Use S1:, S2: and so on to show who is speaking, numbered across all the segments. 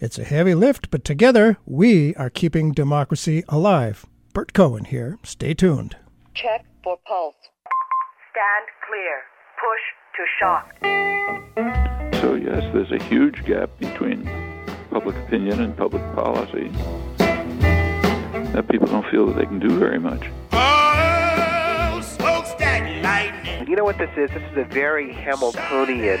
S1: It's a heavy lift, but together we are keeping democracy alive. Burt Cohen here. Stay tuned.
S2: Check for pulse. Stand clear. Push to shock.
S3: So, yes, there's a huge gap between public opinion and public policy that people don't feel that they can do very much.
S4: Oh, smokestack lightning.
S5: You know what this is? This is a very Hamiltonian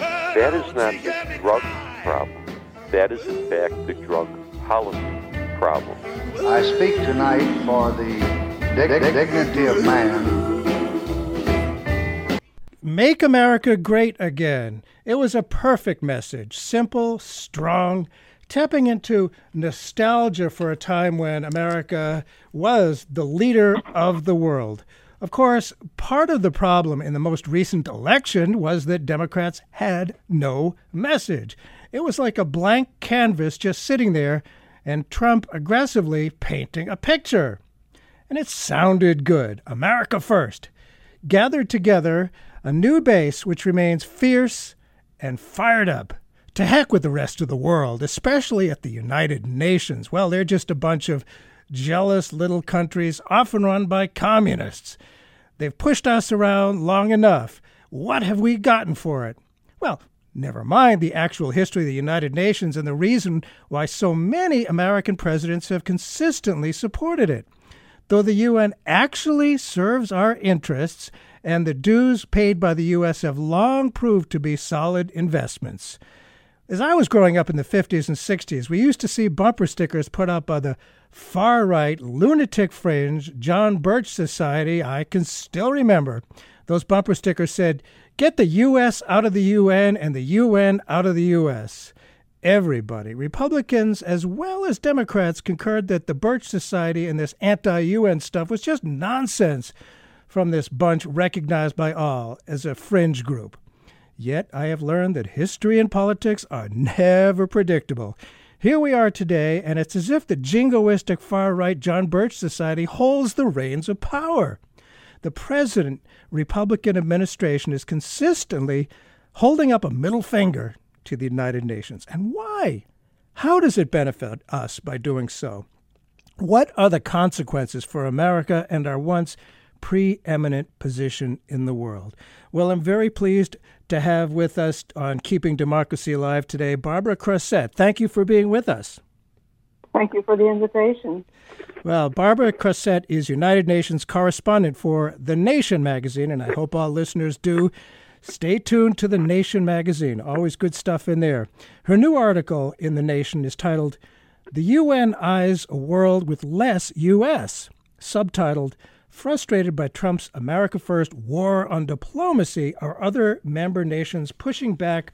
S6: that is not the drug problem. That is, in fact, the drug policy problem.
S7: I speak tonight for the dig- dignity of man.
S1: Make America Great Again. It was a perfect message, simple, strong, tapping into nostalgia for a time when America was the leader of the world. Of course, part of the problem in the most recent election was that Democrats had no message. It was like a blank canvas just sitting there and Trump aggressively painting a picture. And it sounded good America first. Gathered together, a new base which remains fierce and fired up. To heck with the rest of the world, especially at the United Nations. Well, they're just a bunch of jealous little countries, often run by communists. They've pushed us around long enough. What have we gotten for it? Well, never mind the actual history of the United Nations and the reason why so many American presidents have consistently supported it. Though the UN actually serves our interests, and the dues paid by the U.S. have long proved to be solid investments. As I was growing up in the 50s and 60s, we used to see bumper stickers put up by the far right, lunatic fringe John Birch Society. I can still remember. Those bumper stickers said, Get the U.S. out of the UN and the UN out of the U.S. Everybody, Republicans as well as Democrats, concurred that the Birch Society and this anti UN stuff was just nonsense from this bunch recognized by all as a fringe group. Yet I have learned that history and politics are never predictable. Here we are today, and it's as if the jingoistic far right John Birch Society holds the reins of power. The present Republican administration is consistently holding up a middle finger to the United Nations. And why? How does it benefit us by doing so? What are the consequences for America and our once preeminent position in the world. Well, I'm very pleased to have with us on Keeping Democracy Alive today Barbara Crossette. Thank you for being with us.
S8: Thank you for the invitation.
S1: Well, Barbara Crossette is United Nations correspondent for The Nation magazine, and I hope all listeners do. Stay tuned to The Nation magazine. Always good stuff in there. Her new article in The Nation is titled The UN Eyes a World with Less U.S., subtitled Frustrated by Trump's America First war on diplomacy, are other member nations pushing back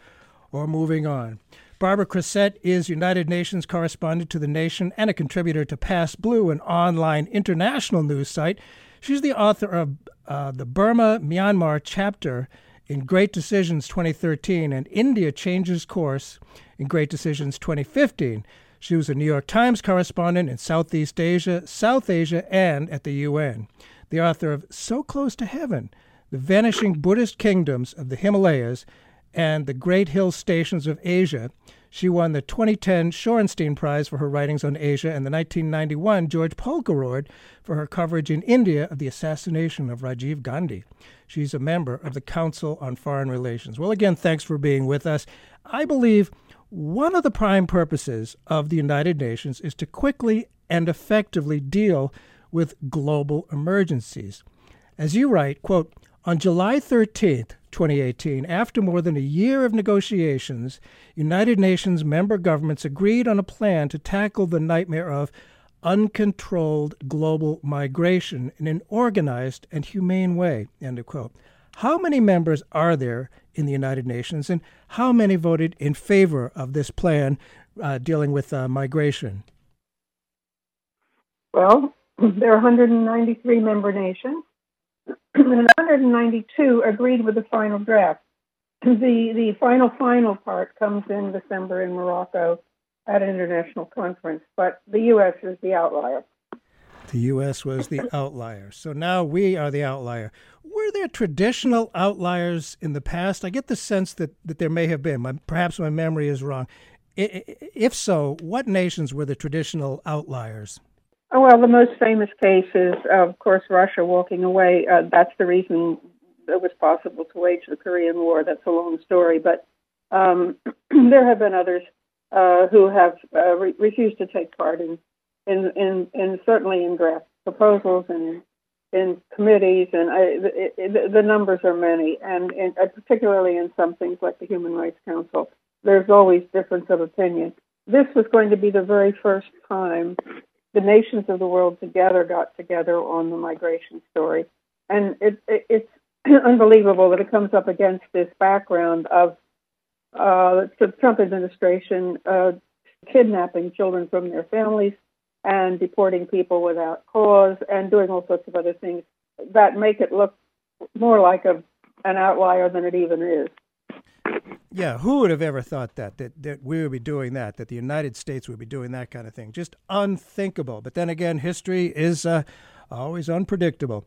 S1: or moving on? Barbara Crossette is United Nations correspondent to The Nation and a contributor to PassBlue, an online international news site. She's the author of uh, the Burma Myanmar chapter in Great Decisions 2013 and India Changes Course in Great Decisions 2015. She was a New York Times correspondent in Southeast Asia, South Asia, and at the UN. The author of So Close to Heaven The Vanishing Buddhist Kingdoms of the Himalayas and the Great Hill Stations of Asia. She won the 2010 Shorenstein Prize for her writings on Asia and the 1991 George Polk Award for her coverage in India of the assassination of Rajiv Gandhi. She's a member of the Council on Foreign Relations. Well, again, thanks for being with us. I believe one of the prime purposes of the United Nations is to quickly and effectively deal with global emergencies. As you write, quote, on July 13th, 2018, after more than a year of negotiations, United Nations member governments agreed on a plan to tackle the nightmare of uncontrolled global migration in an organized and humane way. End of quote. How many members are there in the United Nations, and how many voted in favor of this plan, uh, dealing with uh, migration?
S8: Well, there are 193 member nations, and 192 agreed with the final draft. The the final final part comes in December in Morocco at an international conference, but the U.S. is the outlier.
S1: The U.S. was the outlier. So now we are the outlier. Were there traditional outliers in the past? I get the sense that, that there may have been. My, perhaps my memory is wrong. If so, what nations were the traditional outliers?
S8: Oh, well, the most famous case is, of course, Russia walking away. Uh, that's the reason it was possible to wage the Korean War. That's a long story, but um, there have been others uh, who have uh, re- refused to take part in, in, in, in certainly in draft proposals and in committees, and I, it, it, the numbers are many, and, and uh, particularly in some things like the Human Rights Council, there's always difference of opinion. This was going to be the very first time the nations of the world together got together on the migration story, and it, it, it's unbelievable that it comes up against this background of uh, the Trump administration uh, kidnapping children from their families and deporting people without cause and doing all sorts of other things that make it look more like a an outlier than it even is.
S1: Yeah, who would have ever thought that, that that we would be doing that, that the United States would be doing that kind of thing? Just unthinkable. But then again, history is uh, always unpredictable.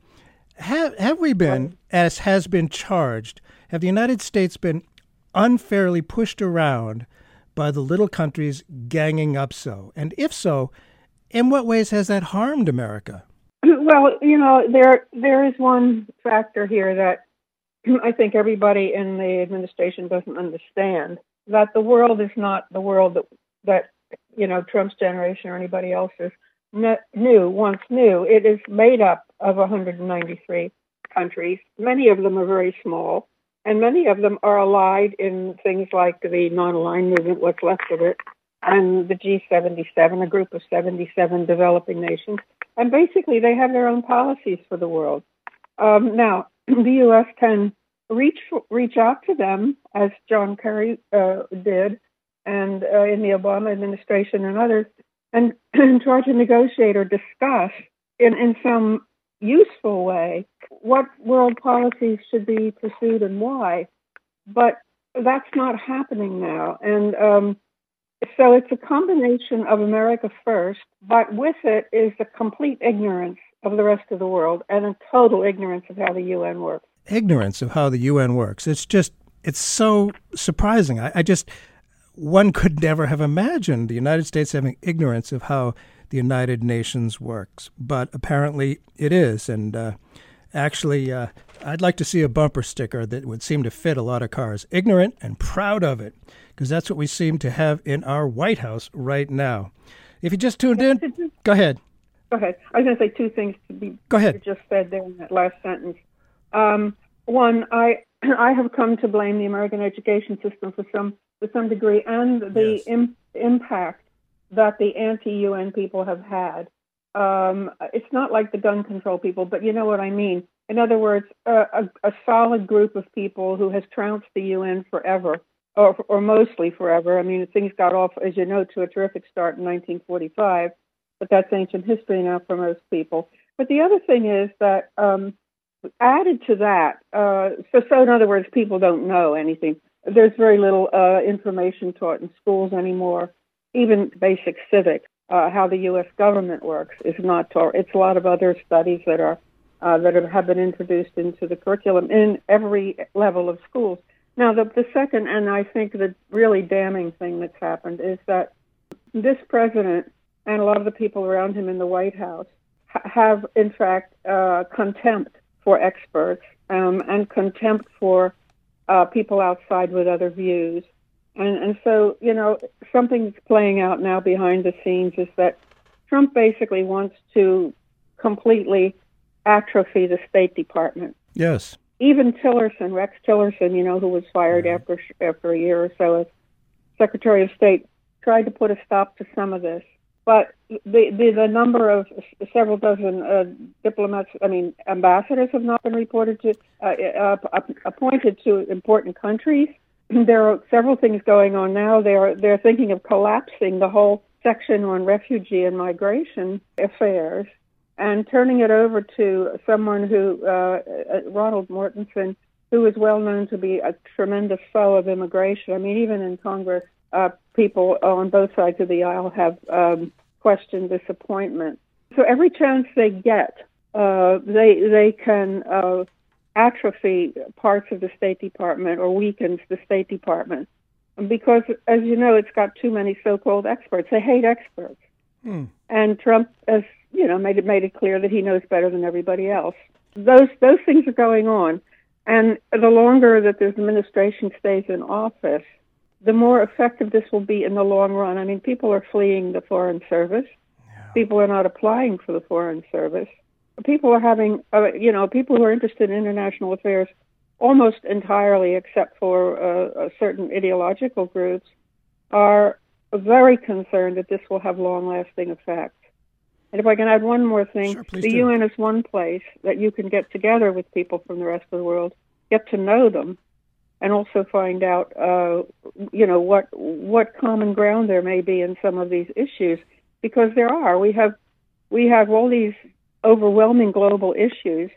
S1: Have have we been, as has been charged, have the United States been unfairly pushed around by the little countries ganging up so? And if so, in what ways has that harmed America?
S8: Well, you know, there there is one factor here that I think everybody in the administration doesn't understand that the world is not the world that that you know Trump's generation or anybody else's knew once knew. It is made up of 193 countries. Many of them are very small, and many of them are allied in things like the non-aligned movement, what's left of it, and the G77, a group of 77 developing nations. And basically, they have their own policies for the world. Um, now, the U.S. can reach reach out to them, as John Kerry uh, did, and uh, in the Obama administration and others, and, and try to negotiate or discuss in, in some useful way what world policies should be pursued and why. But that's not happening now. And um, so it's a combination of America first, but with it is a complete ignorance of the rest of the world and a total ignorance of how the UN works.
S1: Ignorance of how the UN works. It's just, it's so surprising. I, I just, one could never have imagined the United States having ignorance of how the United Nations works, but apparently it is. And uh, actually, uh, I'd like to see a bumper sticker that would seem to fit a lot of cars. Ignorant and proud of it, because that's what we seem to have in our White House right now. If you just tuned in, go ahead.
S8: Go ahead. I was going to say two things to be
S1: go ahead.
S8: just said there in that last sentence. Um, one, I I have come to blame the American education system for some to some degree, and the yes. Im- impact that the anti-UN people have had. Um, it's not like the gun control people, but you know what I mean. In other words, a, a, a solid group of people who has trounced the UN forever, or, or mostly forever. I mean, things got off, as you know, to a terrific start in 1945, but that's ancient history now for most people. But the other thing is that um, added to that, uh, so, so in other words, people don't know anything there's very little uh, information taught in schools anymore. Even basic civics, uh, how the U.S. government works, is not taught. It's a lot of other studies that are uh, that have been introduced into the curriculum in every level of schools. Now, the, the second, and I think the really damning thing that's happened is that this president and a lot of the people around him in the White House ha- have, in fact, uh, contempt for experts um, and contempt for uh, people outside with other views. And, and so, you know, something that's playing out now behind the scenes is that Trump basically wants to completely atrophy the State Department.
S1: Yes.
S8: Even Tillerson, Rex Tillerson, you know, who was fired after after a year or so as Secretary of State, tried to put a stop to some of this. But the the, the number of several dozen uh, diplomats, I mean ambassadors, have not been reported to uh, uh, appointed to important countries. there are several things going on now. They're they're thinking of collapsing the whole section on refugee and migration affairs and turning it over to someone who uh, uh Ronald Mortensen, who is well known to be a tremendous foe of immigration. I mean, even in Congress, uh, people on both sides of the aisle have um, questioned this appointment. So every chance they get, uh, they they can uh, atrophy parts of the State Department or weakens the State Department because, as you know, it's got too many so-called experts. They hate experts,
S1: hmm.
S8: and Trump has you know made it made it clear that he knows better than everybody else. Those those things are going on, and the longer that this administration stays in office, the more effective this will be in the long run. I mean, people are fleeing the Foreign Service.
S1: Yeah.
S8: People are not applying for the Foreign Service. People are having, uh, you know, people who are interested in international affairs almost entirely, except for uh, certain ideological groups, are very concerned that this will have long lasting effects. And if I can add one more thing,
S1: sure,
S8: the
S1: do.
S8: UN is one place that you can get together with people from the rest of the world, get to know them, and also find out, uh, you know, what what common ground there may be in some of these issues, because there are. We have we have all these overwhelming global issues,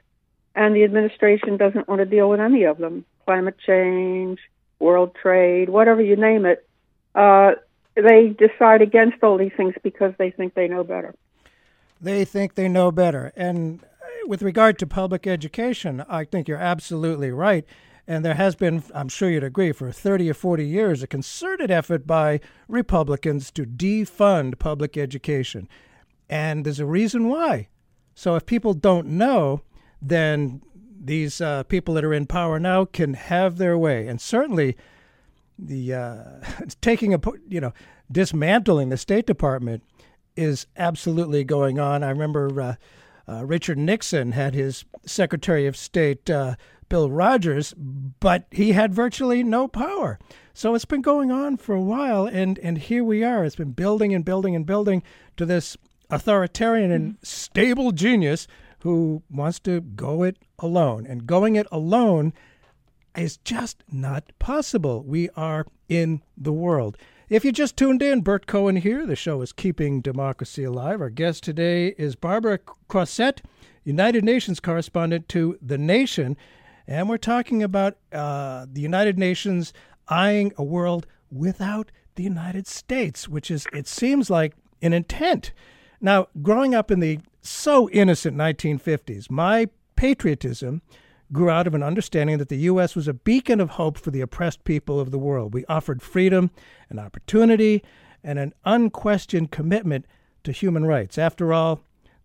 S8: and the administration doesn't want to deal with any of them. Climate change, world trade, whatever you name it. Uh, they decide against all these things because they think they know better.
S1: They think they know better. And with regard to public education, I think you're absolutely right. And there has been, I'm sure you'd agree, for 30 or 40 years, a concerted effort by Republicans to defund public education. And there's a reason why. So if people don't know, then these uh, people that are in power now can have their way. And certainly, the uh, taking a you know dismantling the State Department is absolutely going on. I remember uh, uh, Richard Nixon had his Secretary of State uh, Bill Rogers, but he had virtually no power. So it's been going on for a while, and and here we are. It's been building and building and building to this authoritarian and mm-hmm. stable genius who wants to go it alone. And going it alone is just not possible. We are in the world. If you just tuned in, Burt Cohen here. The show is Keeping Democracy Alive. Our guest today is Barbara Crossette, United Nations correspondent to The Nation. And we're talking about uh, the United Nations eyeing a world without the United States, which is, it seems like, an intent. Now, growing up in the so innocent 1950s, my patriotism grew out of an understanding that the U.S. was a beacon of hope for the oppressed people of the world. We offered freedom and opportunity and an unquestioned commitment to human rights. After all,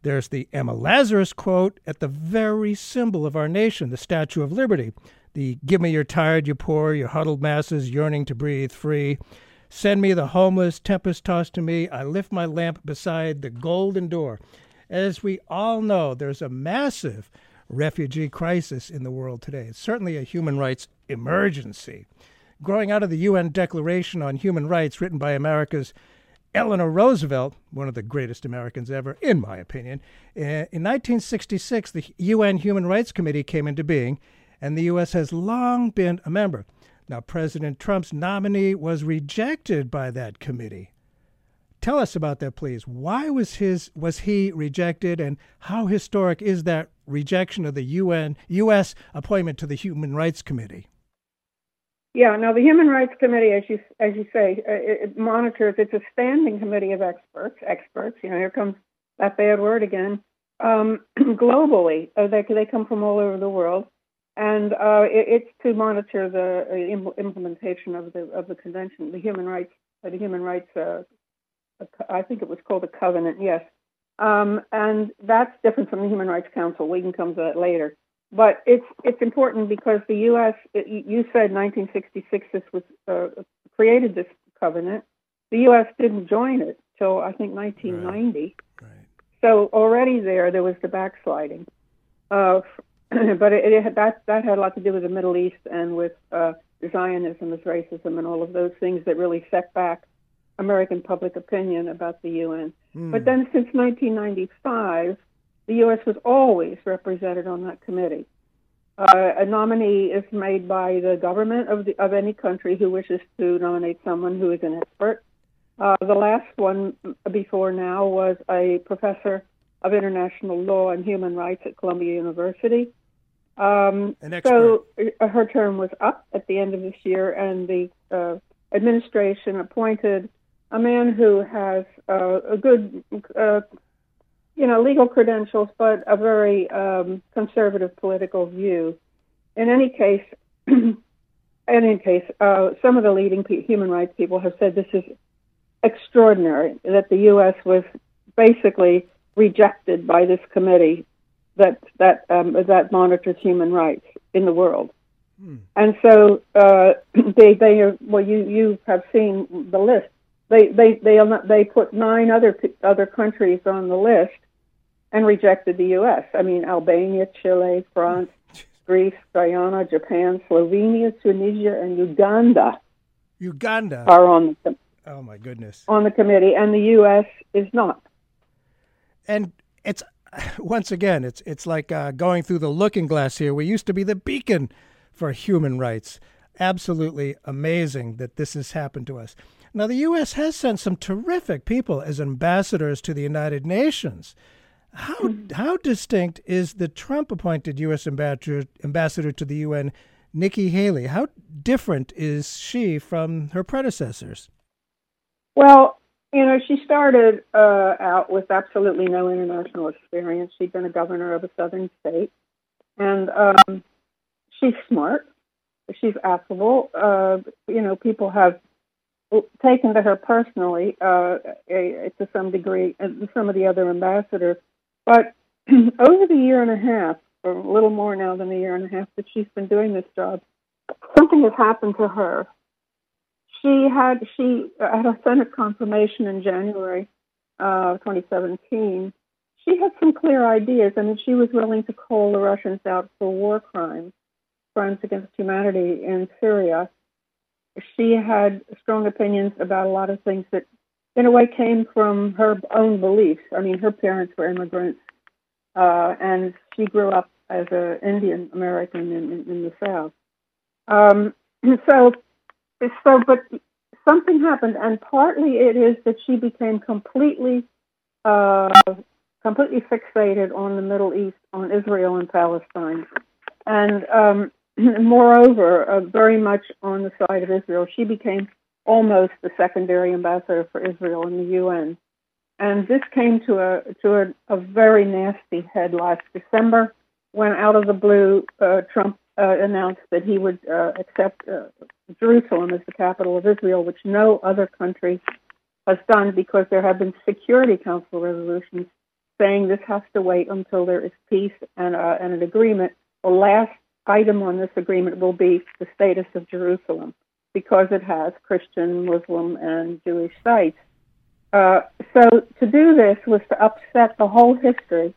S1: there's the Emma Lazarus quote at the very symbol of our nation, the Statue of Liberty. The give me your tired, you poor, your huddled masses yearning to breathe free. Send me the homeless, tempest tossed to me. I lift my lamp beside the golden door. As we all know, there's a massive refugee crisis in the world today. It's certainly a human rights emergency. Growing out of the UN Declaration on Human Rights, written by America's Eleanor Roosevelt, one of the greatest Americans ever, in my opinion, eh, in 1966, the UN Human Rights Committee came into being, and the U.S. has long been a member. Now, President Trump's nominee was rejected by that committee. Tell us about that, please. Why was his was he rejected, and how historic is that rejection of the UN U.S. appointment to the Human Rights Committee?
S8: Yeah, now the Human Rights Committee, as you as you say, uh, it monitors. It's a standing committee of experts. Experts, you know, here comes that bad word again. Um, globally, uh, they they come from all over the world, and uh, it, it's to monitor the uh, implementation of the of the convention, the human rights, the human rights. Uh, I think it was called a covenant. Yes, um, and that's different from the Human Rights Council. We can come to that later. But it's it's important because the U.S. It, you said 1966 this was uh, created this covenant. The U.S. didn't join it till I think 1990. Right. Right. So already there there was the backsliding. Uh, but it, it had, that that had a lot to do with the Middle East and with uh, Zionism, as racism, and all of those things that really set back American public opinion about the UN. Mm. But then, since 1995, the U.S. was always represented on that committee. Uh, a nominee is made by the government of, the, of any country who wishes to nominate someone who is an expert. Uh, the last one before now was a professor of international law and human rights at Columbia University. Um, so uh, her term was up at the end of this year, and the uh, administration appointed a man who has uh, a good, uh, you know, legal credentials, but a very um, conservative political view. In any case, in any case, uh, some of the leading human rights people have said this is extraordinary that the U.S. was basically rejected by this committee that that um, that monitors human rights in the world. Hmm. And so uh, they they are, well you you have seen the list. They they they they put nine other other countries on the list and rejected the U.S. I mean Albania, Chile, France, Greece, Guyana, Japan, Slovenia, Tunisia, and Uganda.
S1: Uganda
S8: are on the
S1: Oh my goodness.
S8: On the committee, and the U.S. is not.
S1: And it's once again, it's it's like uh, going through the looking glass here. We used to be the beacon for human rights. Absolutely amazing that this has happened to us. Now, the U.S. has sent some terrific people as ambassadors to the United Nations. How mm-hmm. how distinct is the Trump-appointed U.S. ambassador ambassador to the UN, Nikki Haley? How different is she from her predecessors?
S8: Well, you know, she started uh, out with absolutely no international experience. She'd been a governor of a southern state, and um, she's smart. She's affable. Uh, you know, people have taken to her personally uh, to some degree, and some of the other ambassadors. But over the year and a half, or a little more now than a year and a half that she's been doing this job, something has happened to her she had she had a Senate confirmation in January uh, 2017. She had some clear ideas. I mean, she was willing to call the Russians out for war crimes, crimes against humanity in Syria. She had strong opinions about a lot of things that, in a way, came from her own beliefs. I mean, her parents were immigrants, uh, and she grew up as an Indian American in, in, in the South. Um, so so, but something happened, and partly it is that she became completely, uh, completely fixated on the Middle East, on Israel and Palestine, and um, moreover, uh, very much on the side of Israel. She became almost the secondary ambassador for Israel in the UN, and this came to a to a, a very nasty head last December when, out of the blue, uh, Trump uh, announced that he would uh, accept uh, Jerusalem as the capital of Israel, which no other country has done because there have been Security Council resolutions saying this has to wait until there is peace and, uh, and an agreement. The last item on this agreement will be the status of Jerusalem because it has Christian, Muslim, and Jewish sites. Uh, so to do this was to upset the whole history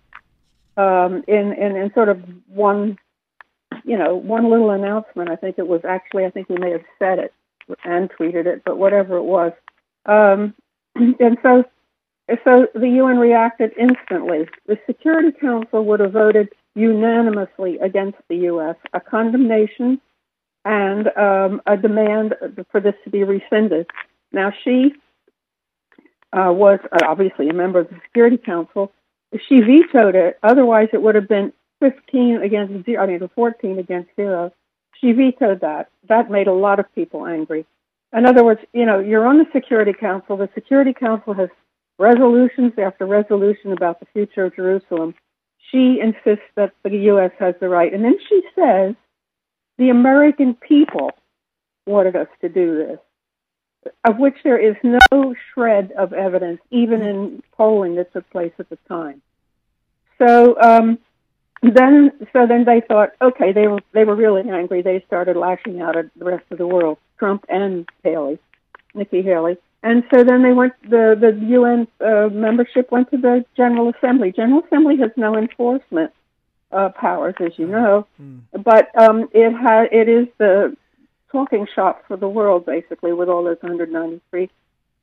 S8: um, in, in, in sort of one you know, one little announcement. I think it was actually, I think we may have said it and tweeted it, but whatever it was. Um, and so, so the UN reacted instantly. The Security Council would have voted unanimously against the U.S. a condemnation and um, a demand for this to be rescinded. Now she uh, was obviously a member of the Security Council. She vetoed it. Otherwise, it would have been 15 against zero, I mean, 14 against zero. She vetoed that. That made a lot of people angry. In other words, you know, you're on the Security Council. The Security Council has resolutions after resolution about the future of Jerusalem. She insists that the U.S. has the right. And then she says the American people wanted us to do this, of which there is no shred of evidence, even in polling that took place at the time. So, um, then so then they thought, okay, they were they were really angry. They started lashing out at the rest of the world, Trump and Haley, Nikki Haley. And so then they went. The the UN uh, membership went to the General Assembly. General Assembly has no enforcement uh, powers, as you know, mm. but um, it has it is the talking shop for the world, basically, with all those 193,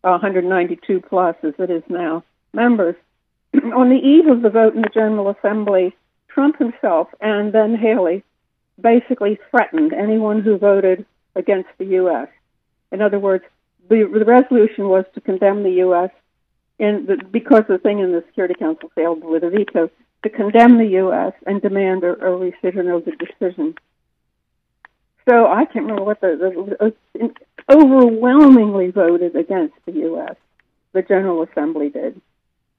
S8: uh, 192 plus as it is now members. On the eve of the vote in the General Assembly, Trump himself and then Haley basically threatened anyone who voted against the U.S. In other words, the, the resolution was to condemn the U.S. in the, because the thing in the Security Council failed with a veto to condemn the U.S. and demand a, a rescission of the decision. So I can't remember what the, the, overwhelmingly voted against the U.S. The General Assembly did.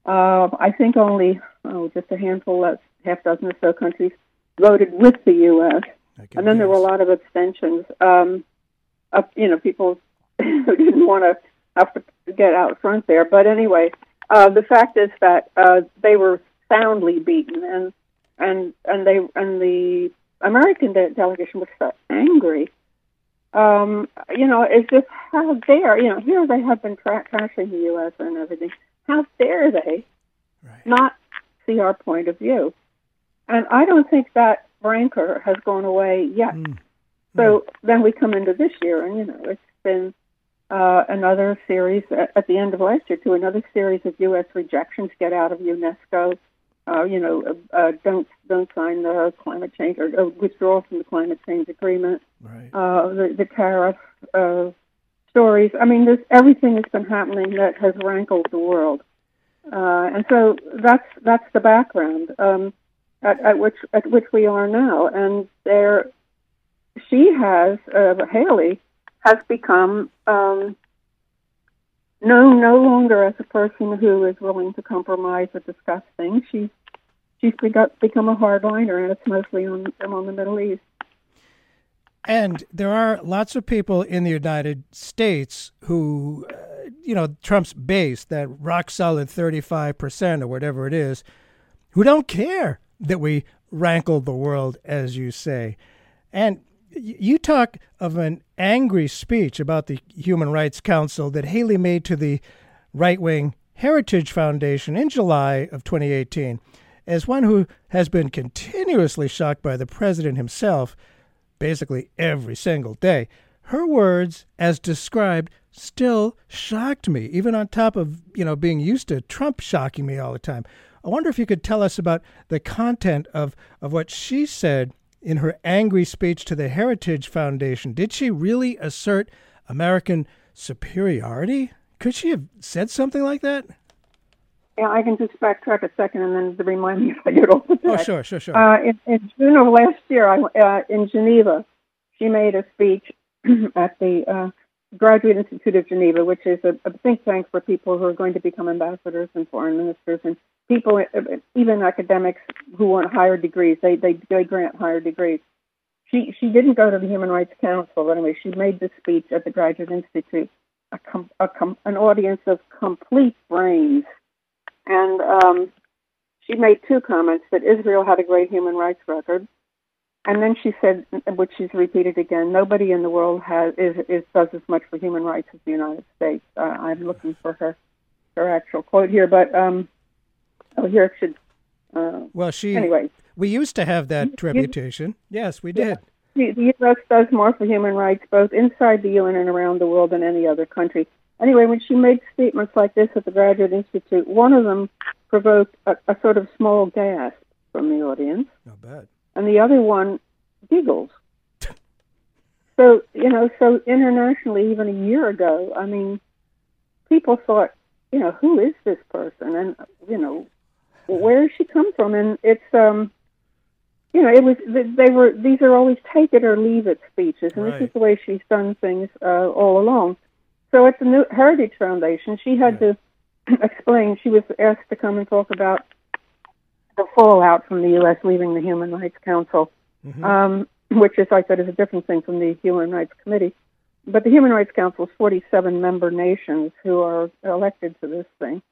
S8: Uh, I think only oh, just a handful, of half dozen or so countries voted with the U.S. And then there were a lot of abstentions. Um, you know, people who didn't want to have to get out front there. But anyway, uh, the fact is that uh, they were soundly beaten, and and and they and the American de- delegation was so angry. Um, you know, it's just how dare you know here they have been tra- trashing the U.S. and everything. How dare they right. not see our point of view? And I don't think that rancor has gone away yet. Mm. So mm. then we come into this year, and you know, it's been uh, another series at, at the end of last year to another series of U.S. rejections. Get out of UNESCO. Uh, you know, uh, uh, don't don't sign the climate change or uh, withdraw from the climate change agreement.
S1: Right.
S8: Uh, the, the tariff uh, stories. I mean, there's everything that's been happening that has rankled the world, uh, and so that's that's the background um, at, at which at which we are now. And there, she has uh, Haley has become um, known no longer as a person who is willing to compromise or discuss things. She's she's become a hardliner, and it's mostly on the Middle East.
S1: And there are lots of people in the United States who, uh, you know, Trump's base, that rock solid 35% or whatever it is, who don't care that we rankle the world, as you say. And you talk of an angry speech about the Human Rights Council that Haley made to the right wing Heritage Foundation in July of 2018. As one who has been continuously shocked by the president himself, basically every single day. Her words, as described, still shocked me, even on top of, you know, being used to Trump shocking me all the time. I wonder if you could tell us about the content of, of what she said in her angry speech to the Heritage Foundation. Did she really assert American superiority? Could she have said something like that?
S8: Yeah, I can just backtrack a second and then remind me if I get off the
S1: Oh, sure, sure, sure.
S8: Uh, in, in, June of last year, I, uh, in Geneva, she made a speech at the uh, Graduate Institute of Geneva, which is a, a, think tank for people who are going to become ambassadors and foreign ministers and people, uh, even academics who want higher degrees. They they, they grant higher degrees. She she didn't go to the Human Rights Council, but anyway, she made this speech at the Graduate Institute. A com, a com, an audience of complete brains and um, she made two comments that Israel had a great human rights record. And then she said, which she's repeated again, nobody in the world has is, is does as much for human rights as the United States. Uh, I'm looking for her her actual quote here, but um, oh, here it should. Uh,
S1: well, she
S8: anyway.
S1: We used to have that reputation. Yes, we did.
S8: Yeah. The, the U.S. does more for human rights both inside the UN and around the world than any other country. Anyway, when she made statements like this at the Graduate Institute, one of them provoked a, a sort of small gasp from the audience.
S1: Not bad.
S8: And the other one giggles. so, you know, so internationally, even a year ago, I mean, people thought, you know, who is this person? And, you know, where does she come from? And it's, um, you know, it was they were these are always take it or leave it speeches, and right. this is the way she's done things uh, all along. So at the New Heritage Foundation, she had yeah. to explain. She was asked to come and talk about the fallout from the U.S. leaving the Human Rights Council, mm-hmm. um, which, as I said, is a different thing from the Human Rights Committee. But the Human Rights Council is 47 member nations who are elected to this thing.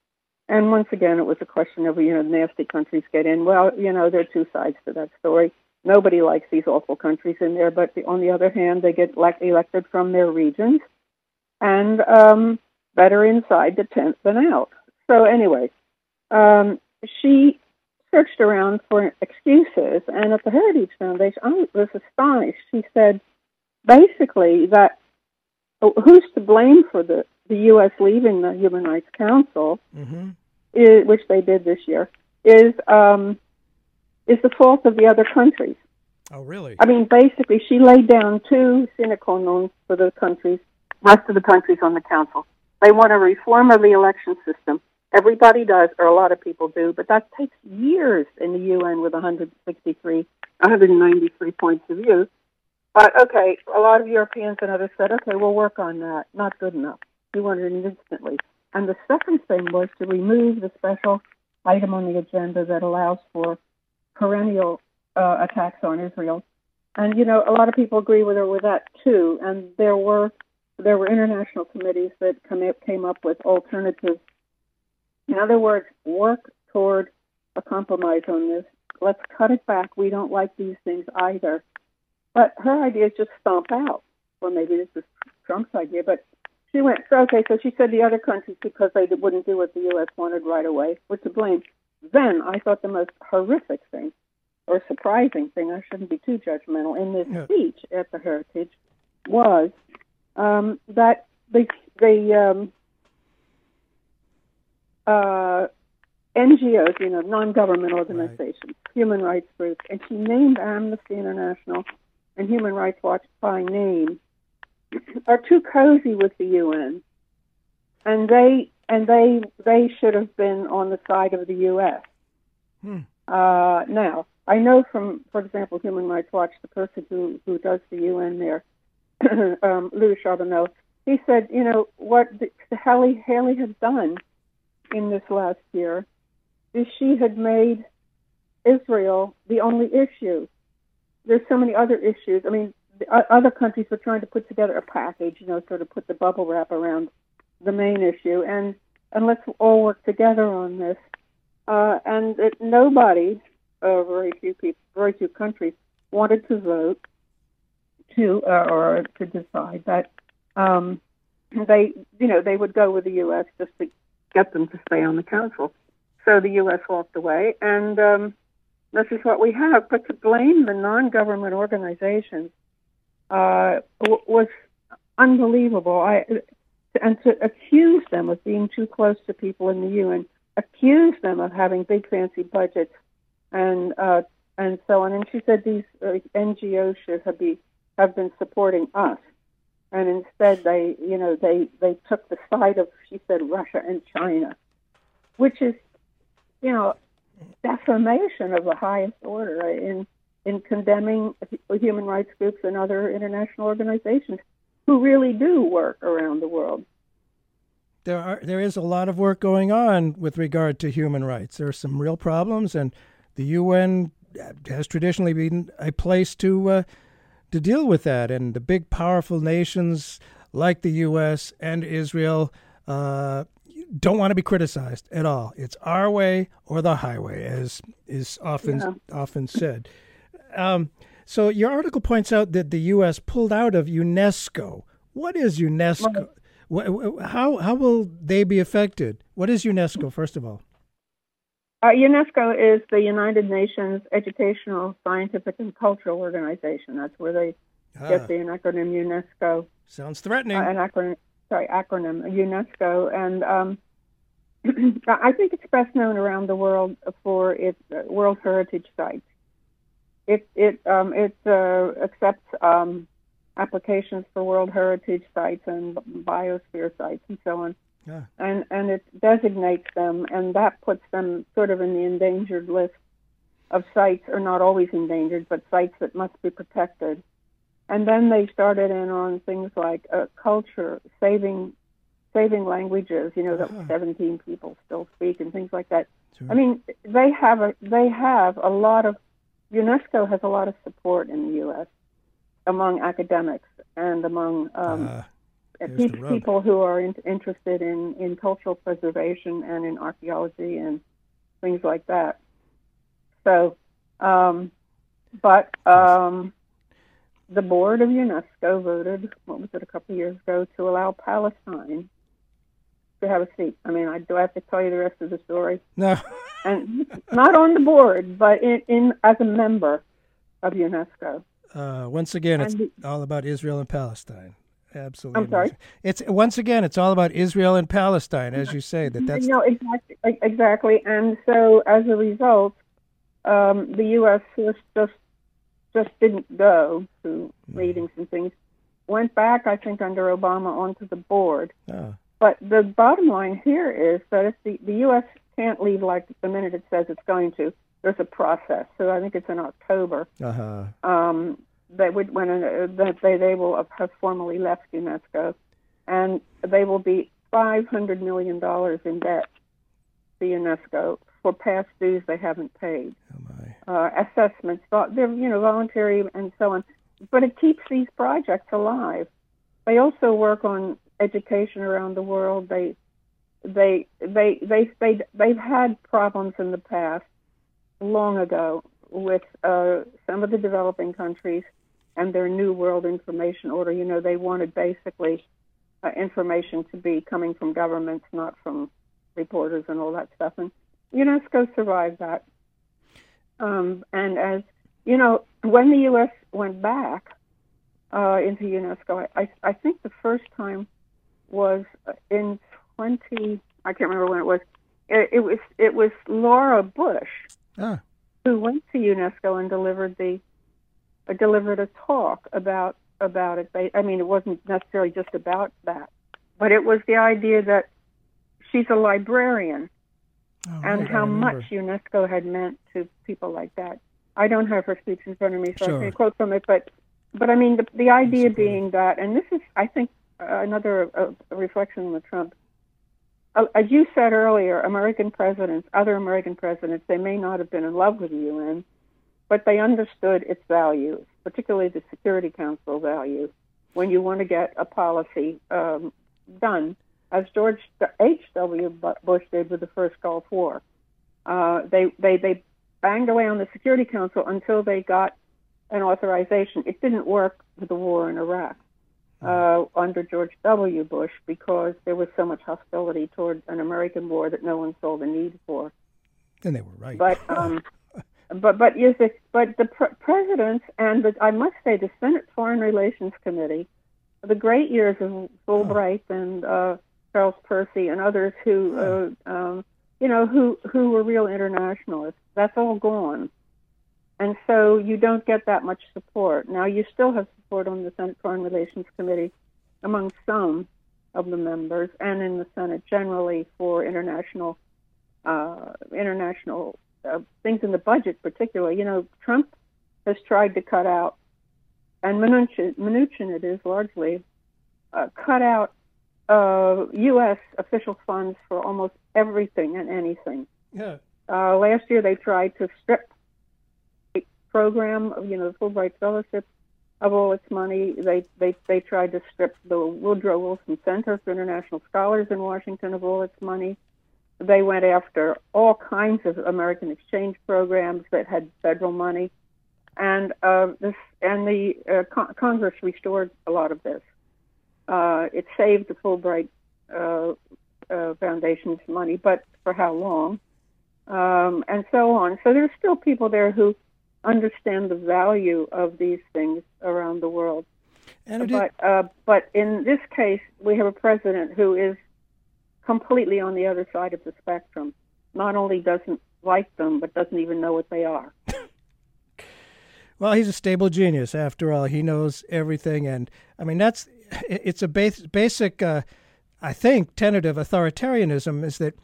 S8: And once again, it was a question of, you know, nasty countries get in. Well, you know, there are two sides to that story. Nobody likes these awful countries in there, but the, on the other hand, they get elect- elected from their regions and um, better inside the tent than out. So anyway, um, she searched around for excuses, and at the Heritage Foundation, I was astonished. She said basically that oh, who's to blame for the the U.S. leaving the Human Rights Council,
S1: mm-hmm.
S8: is, which they did this year, is um, is the fault of the other countries.
S1: Oh, really?
S8: I mean, basically, she laid down two sine qua non for the countries, rest of the countries on the council. They want a reform of the election system. Everybody does, or a lot of people do, but that takes years in the UN with 163, 193 points of view. But okay, a lot of Europeans and others said, okay, we'll work on that. Not good enough. We wanted it instantly. And the second thing was to remove the special item on the agenda that allows for perennial uh, attacks on Israel. And you know, a lot of people agree with her with that too. And there were there were international committees that come up, came up with alternatives. In other words, work toward a compromise on this. Let's cut it back. We don't like these things either. But her idea is just stomp out. Well, maybe this is Trump's idea, but she went, so, okay, so she said the other countries, because they wouldn't do what the U.S. wanted right away, were to blame. Then I thought the most horrific thing, or surprising thing, I shouldn't be too judgmental, in this
S1: Yeah.
S8: speech at the Heritage was um, that the, the um, uh, NGOs, you know, non-government organizations, human rights groups, and she named Amnesty International and Human Rights Watch by name, are too cozy with the UN, and they and they they should have been on the side of the U.S.
S1: Hmm.
S8: Uh, now, I know from, for example, Human Rights Watch, the person who who does the UN there, um, Louis Charbonneau, he said, you know, what the, Haley Haley had done in this last year is she had made Israel the only issue. There's so many other issues. I mean, the, o- other countries were trying to put together a package, you know, sort of put the bubble wrap around the main issue, and and let's all work together on this. Uh, and nobody, uh, very few people, very few countries, wanted to vote to uh, or to decide that um, they, you know, they would go with the U.S. just to get them to stay on the council. So the U.S. walked away, and um, this is what we have. But to blame the non-government organizations uh, w- was unbelievable. I and to accuse them of being too close to people in the UN, accuse them of having big fancy budgets, and uh, and so on. And she said these uh, NGOs should have be have been supporting us, and instead they, you know, they they took the side of she said Russia and China, which is, you know, defamation of the highest order in in condemning human rights groups and other international organizations who really do work around the world.
S1: There are there is a lot of work going on with regard to human rights. There are some real problems, and the UN has traditionally been a place to uh, to deal with that. And the big, powerful nations like the U.S. and Israel uh, don't want to be criticized at all. It's our way or the highway, as is often
S8: Yeah.
S1: often said. Um, so your article points out that the U.S. pulled out of UNESCO. What is UNESCO? How how will they be affected? What is UNESCO, first of all?
S8: Uh, UNESCO is the United Nations Educational, Scientific, and Cultural Organization. That's where they
S1: Ah,
S8: get the acronym UNESCO.
S1: sounds threatening.
S8: Uh, an acronym, sorry, acronym UNESCO, and um, I think it's best known around the world for its uh, World Heritage sites. It it um, it uh, accepts um, applications for World Heritage sites and biosphere sites and so on,
S1: Yeah.
S8: and and it designates them, and that puts them sort of in the endangered list of sites, or not always endangered, but sites that must be protected. And then they started in on things like uh, culture, saving saving languages, you know, that
S1: Uh-huh.
S8: 17 people still speak and things like that.
S1: Sure.
S8: I mean, they have a they have a lot of UNESCO has a lot of support in the U.S. among academics and among um,
S1: Ah, the
S8: pe- people who are in, interested in, in cultural preservation and in archaeology and things like that. So, um, but um, the board of UNESCO voted, what was it, a couple of years ago, to allow Palestine to have a seat. I mean, I do I have to tell you the rest of the story?
S1: no.
S8: And not on the board, but in, in as a member of UNESCO.
S1: Uh, once again, it's
S8: And
S1: all about Israel and Palestine. Absolutely.
S8: I'm sorry?
S1: amazing. It's once again, it's all about Israel and Palestine, as you say. That that's
S8: no, exactly, exactly. And so, as a result, um, the U.S. just just just didn't go to meetings and things. Went back, I think, under Obama onto the board.
S1: Oh.
S8: But the bottom line here is that if the, the U.S. can't leave like the minute it says it's going to, there's a process. So I think it's in October.
S1: Uh-huh.
S8: Um, they would when uh, that they they will have formally left UNESCO, and they will be 500 million dollars in debt to UNESCO for past dues they haven't paid.
S1: Oh
S8: uh, assessments, they're you know voluntary and so on, but it keeps these projects alive. They also work on education around the world. They they they they they they've had problems in the past, long ago, with uh, some of the developing countries and their new world information order. You know, they wanted basically uh, information to be coming from governments, not from reporters and all that stuff. And UNESCO survived that. Um, and as you know, when the U.S. went back uh, into UNESCO, I, I think the first time was in 20. I can't remember when it was. It, it was it was Laura Bush
S1: Ah.
S8: Who went to UNESCO and delivered the uh, delivered a talk about about it. They, I mean, it wasn't necessarily just about that, but it was the idea that she's a librarian
S1: Oh,
S8: and
S1: right,
S8: how much UNESCO had meant to people like that. I don't have her speech in front of me, so
S1: Sure.
S8: I can't quote from it, but but I mean, the, the idea being that, and this is, I think, uh, another uh, reflection on the Trump. Uh, as you said earlier, American presidents, other American presidents, they may not have been in love with the UN, but they understood its values, particularly the Security Council value, when you want to get a policy um, done, as George H.W. Bush did with the first Gulf War. Uh, they, they, they banged away on the Security Council until they got an authorization. It didn't work with the war in Iraq uh, under George W. Bush because there was so much hostility toward an American war that no one saw the need for.
S1: And they were right.
S8: But um, but but is it, but the pr- presidents and the, I must say the Senate Foreign Relations Committee, the great years of Fulbright and uh, Charles Percy and others who uh, um, you know who who were real internationalists. That's all gone. And so you don't get that much support. Now you still have support on the Senate Foreign Relations Committee among some of the members and in the Senate generally for international uh, international uh, things in the budget, particularly. You know, Trump has tried to cut out, and Mnuchin, Mnuchin it is largely, uh, cut out uh, U.S. official funds for almost everything and anything.
S1: Yeah.
S8: Uh, last year they tried to strip program, you know, the Fulbright Fellowship, of all its money. They they they tried to strip the Woodrow Wilson Center for International Scholars in Washington of all its money. They went after all kinds of American exchange programs that had federal money, and uh, this and the uh, con- Congress restored a lot of this. Uh, it saved the Fulbright uh, uh, Foundation's money, but for how long? Um, and so on. So there's still people there who understand the value of these things around the world.
S1: And
S8: but uh, but in this case, we have a president who is completely on the other side of the spectrum. Not only doesn't like them, but doesn't even know what they are.
S1: Well, he's a stable genius after all. He knows everything, and I mean that's it's a bas- basic, uh, I think, of authoritarianism is that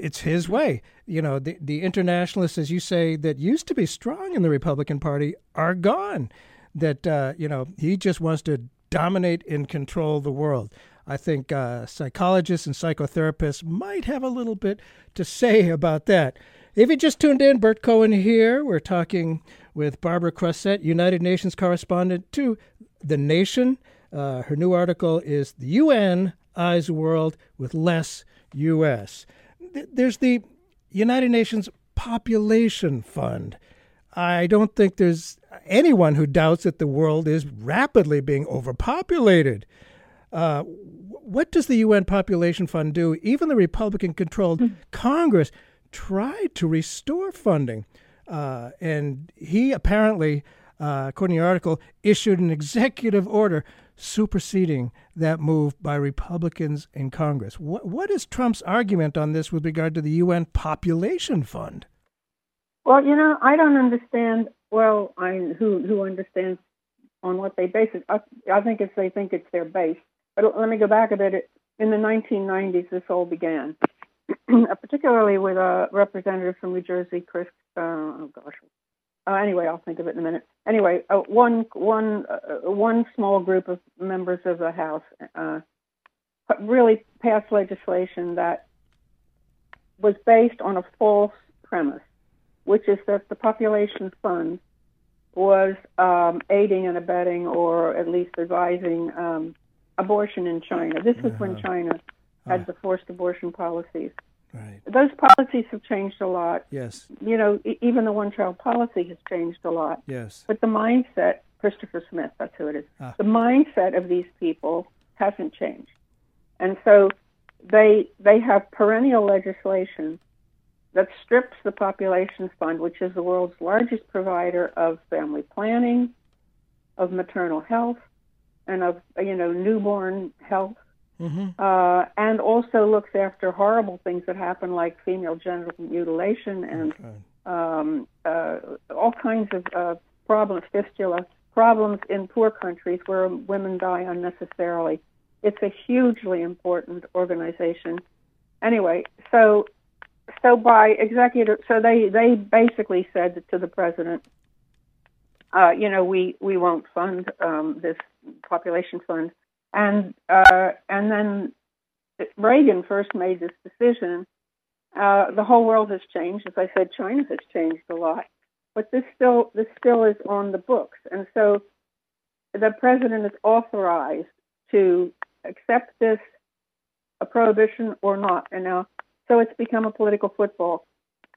S1: it's his way. You know, the the internationalists, as you say, that used to be strong in the Republican Party are gone. That uh, you know he just wants to dominate and control the world. I think uh, psychologists and psychotherapists might have a little bit to say about that. If you just tuned in, Burt Cohen here. We're talking with Barbara Crossette, United Nations correspondent to The Nation. Uh, her new article is The UN Eyes World with Less U.S. Th- There's the United Nations Population Fund. I don't think there's anyone who doubts that the world is rapidly being overpopulated. Uh, what does the UN Population Fund do? Even the Republican controlled Congress tried to restore funding. Uh, and he apparently, uh, according to the article, issued an executive order superseding that move by Republicans in Congress. What, what is Trump's argument on this with regard to the UN Population Fund?
S8: Well, you know, I don't understand well, I who who understands on what they base it. I, I think it's they think it's their base. But let me go back a bit. In the 1990s, this all began, particularly with a representative from New Jersey, Chris. Uh, oh gosh. Uh, anyway, I'll think of it in a minute. Anyway, uh, one one uh, one small group of members of the House uh, really passed legislation that was based on a false premise, which is that the population fund was um, aiding and abetting, or at least advising um, abortion in China. This was uh-huh. when China had uh. the forced abortion policies.
S1: Right.
S8: Those policies have changed a lot.
S1: Yes.
S8: You know, even the one child policy has changed a lot.
S1: Yes.
S8: But the mindset, Christopher Smith, that's who it is. Ah. The mindset of these people hasn't changed. And so they they have perennial legislation that strips the population fund, which is the world's largest provider of family planning, of maternal health, and of you know newborn health,
S1: mm-hmm.
S8: uh, and also looks after horrible things that happen like female genital mutilation and okay. um, uh, all kinds of uh, problems, fistula problems in poor countries where women die unnecessarily. It's a hugely important organization. Anyway, so so by executive, so they they basically said to the president, uh, you know, we we won't fund um, this population fund, and uh, and then Reagan first made this decision. Uh, the whole world has changed. As I said, China has changed a lot, but this still this still is on the books, and so the president is authorized to accept this a prohibition or not. And now so it's become a political football.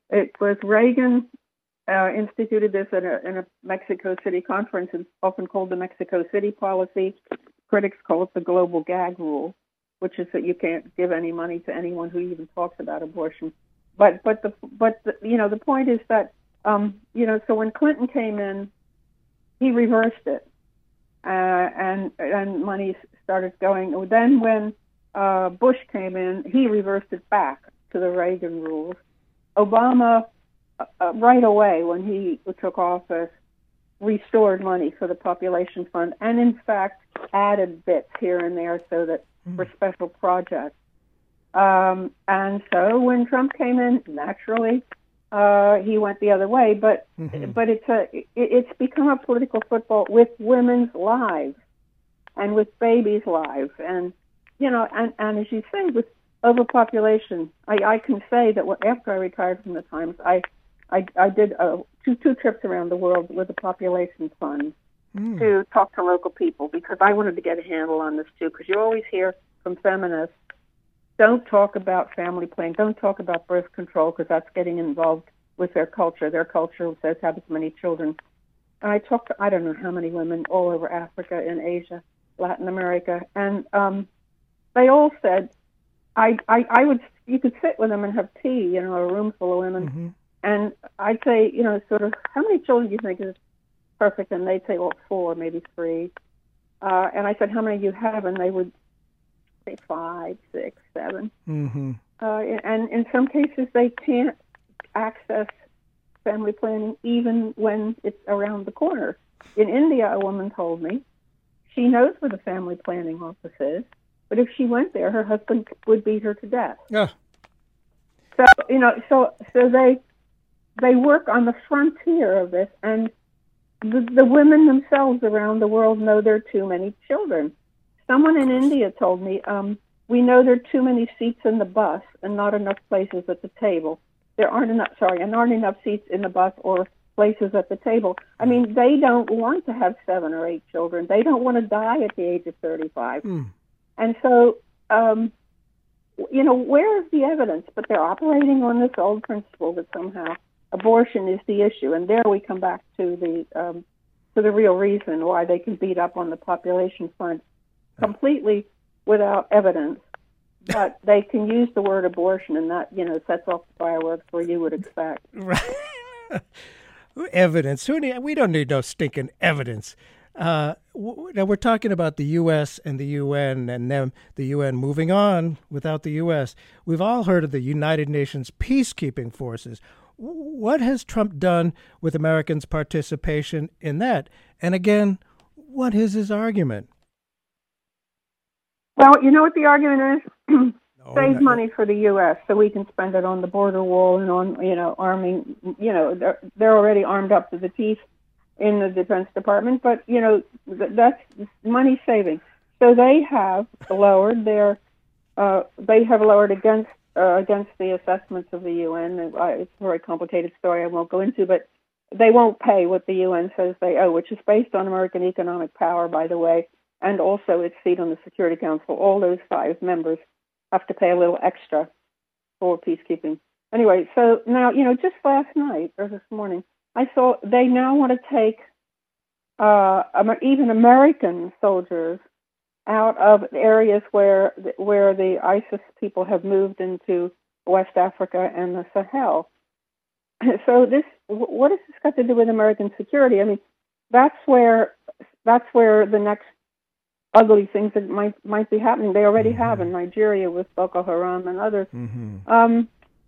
S8: It was Reagan uh, instituted this in a, in a Mexico City conference. It's often called the Mexico City policy. Critics call it the global gag rule, which is that you can't give any money to anyone who even talks about abortion. But but the but the, you know the point is that um, you know so when Clinton came in, he reversed it, uh, and and money started going. Then when uh, Bush came in, he reversed it back to the Reagan rules. Obama, uh, uh, right away when he took office, restored money for the population fund and, in fact, added bits here and there so that mm. for special projects. Um, and so when Trump came in, naturally, uh, he went the other way. But mm-hmm. but it's a it, it's become a political football with women's lives and with babies' lives, and you know, and and as you say, with overpopulation. I, I can say that after I retired from the Times, I I, I did uh, two two trips around the world with the population fund mm. to talk to local people because I wanted to get a handle on this too. Because you always hear from feminists, don't talk about family planning, don't talk about birth control because that's getting involved with their culture. Their culture says have as many children. And I talked to I don't know how many women all over Africa and Asia, Latin America, and um, they all said I, I, I would, you could sit with them and have tea, you know, a room full of women.
S1: Mm-hmm.
S8: And I'd say, you know, sort of, how many children do you think is perfect? And they'd say, well, four, maybe three. Uh, and I said, how many do you have? And they would say five, six, seven.
S1: Mm-hmm.
S8: Uh, and in some cases, they can't access family planning even when it's around the corner. In India, a woman told me she knows where the family planning office is but if she went there, her husband would beat her to death.
S1: Yeah.
S8: So you know, so so they they work on the frontier of this, and the, the women themselves around the world know there are too many children. Someone in India told me, um, "We know there are too many seats in the bus and not enough places at the table. There aren't enough. Sorry, and aren't enough seats in the bus or places at the table. I mean, they don't want to have seven or eight children. They don't want to die at the age of 35.
S1: Mm.
S8: And so, um, you know, where is the evidence? But they're operating on this old principle that somehow abortion is the issue, and there we come back to the um, to the real reason why they can beat up on the population front completely without evidence. But they can use the word abortion, and that you know sets off the fireworks where you would expect.
S1: Right. evidence. We don't need no stinking evidence. Uh, now we're talking about the U.S. and the UN, and then the UN moving on without the U.S. We've all heard of the United Nations peacekeeping forces. What has Trump done with Americans' participation in that? And again, what is his argument?
S8: Well, you know what the argument is? Save money for the U.S. so we can spend it on the border wall and on, you know, arming. You know, they're they're already armed up to the teeth in the Defense Department, but you know that's money saving. So they have lowered their, uh, they have lowered against uh, against the assessments of the UN. It's a very complicated story I won't go into, but they won't pay what the UN says they owe, which is based on American economic power, by the way, and also its seat on the Security Council. All those five members have to pay a little extra for peacekeeping. Anyway, so now, you know, just last night or this morning, I saw they now want to take uh, even American soldiers out of areas where where the ISIS people have moved into West Africa and the Sahel. So this, what has this got to do with American security? I mean, that's where that's where the next ugly things that might might be happening. They already mm-hmm. have in Nigeria with Boko Haram and others. Mm-hmm. Um,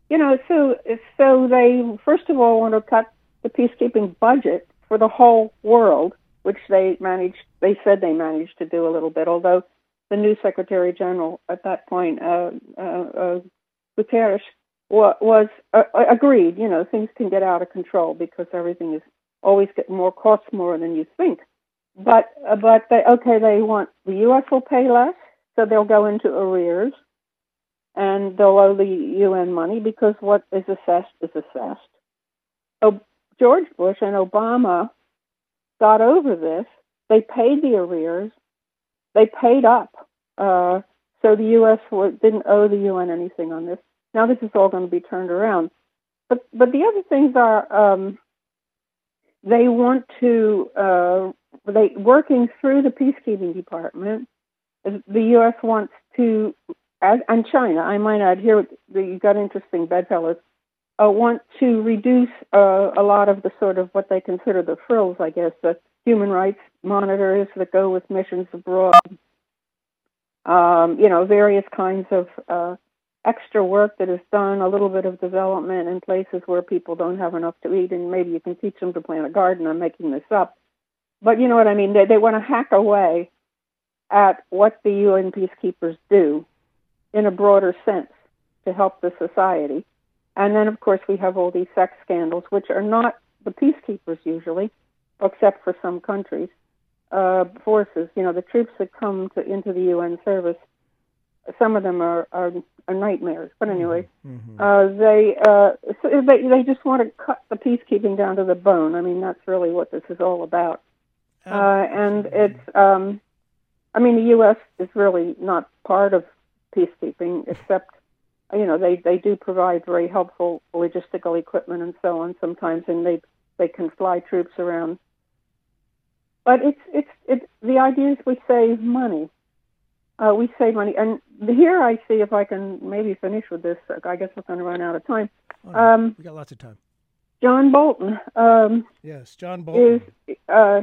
S8: you know, so so they first of all want to cut the peacekeeping budget for the whole world, which they managed, they said they managed to do a little bit, although the new Secretary General at that point, uh, uh, uh, Guterres, was, was uh, agreed. You know, things can get out of control because everything is always get more costs more than you think. But uh, but they okay, they want the U.S. will pay less, so they'll go into arrears, and they'll owe the UN money because what is assessed is assessed. So George Bush and Obama got over this. They paid the arrears. They paid up. Uh, so the U.S. didn't owe the UN anything on this. Now this is all going to be turned around. But but the other things are um, they want to uh, they working through the peacekeeping department. The U.S. wants to, and China. I might add here. You got interesting bedfellows uh, want to reduce uh, a lot of the sort of what they consider the frills, I guess, the human rights monitors that go with missions abroad. Um, you know, various kinds of uh, extra work that is done, a little bit of development in places where people don't have enough to eat, and maybe you can teach them to plant a garden. I'm making this up. But you know what I mean? They, they want to hack away at what the UN peacekeepers do in a broader sense to help the society. And then, of course, we have all these sex scandals, which are not the peacekeepers usually, except for some countries, uh, forces. You know, the troops that come to, into the UN service, some of them are, are, are nightmares. But anyway, mm-hmm. uh, they, uh, so they they just want to cut the peacekeeping down to the bone. I mean, that's really what this is all about. Uh, and it's, um, I mean, the U.S. is really not part of peacekeeping, except you know they they do provide very helpful logistical equipment and so on sometimes and they they can fly troops around. But it's it's it's the idea is we save money. Uh, we save money. And here i see if i can maybe finish with this. I guess we're going to run out of time.
S1: Oh, no. um, we got lots of time.
S8: John bolton um,
S1: yes john bolton.
S8: is uh,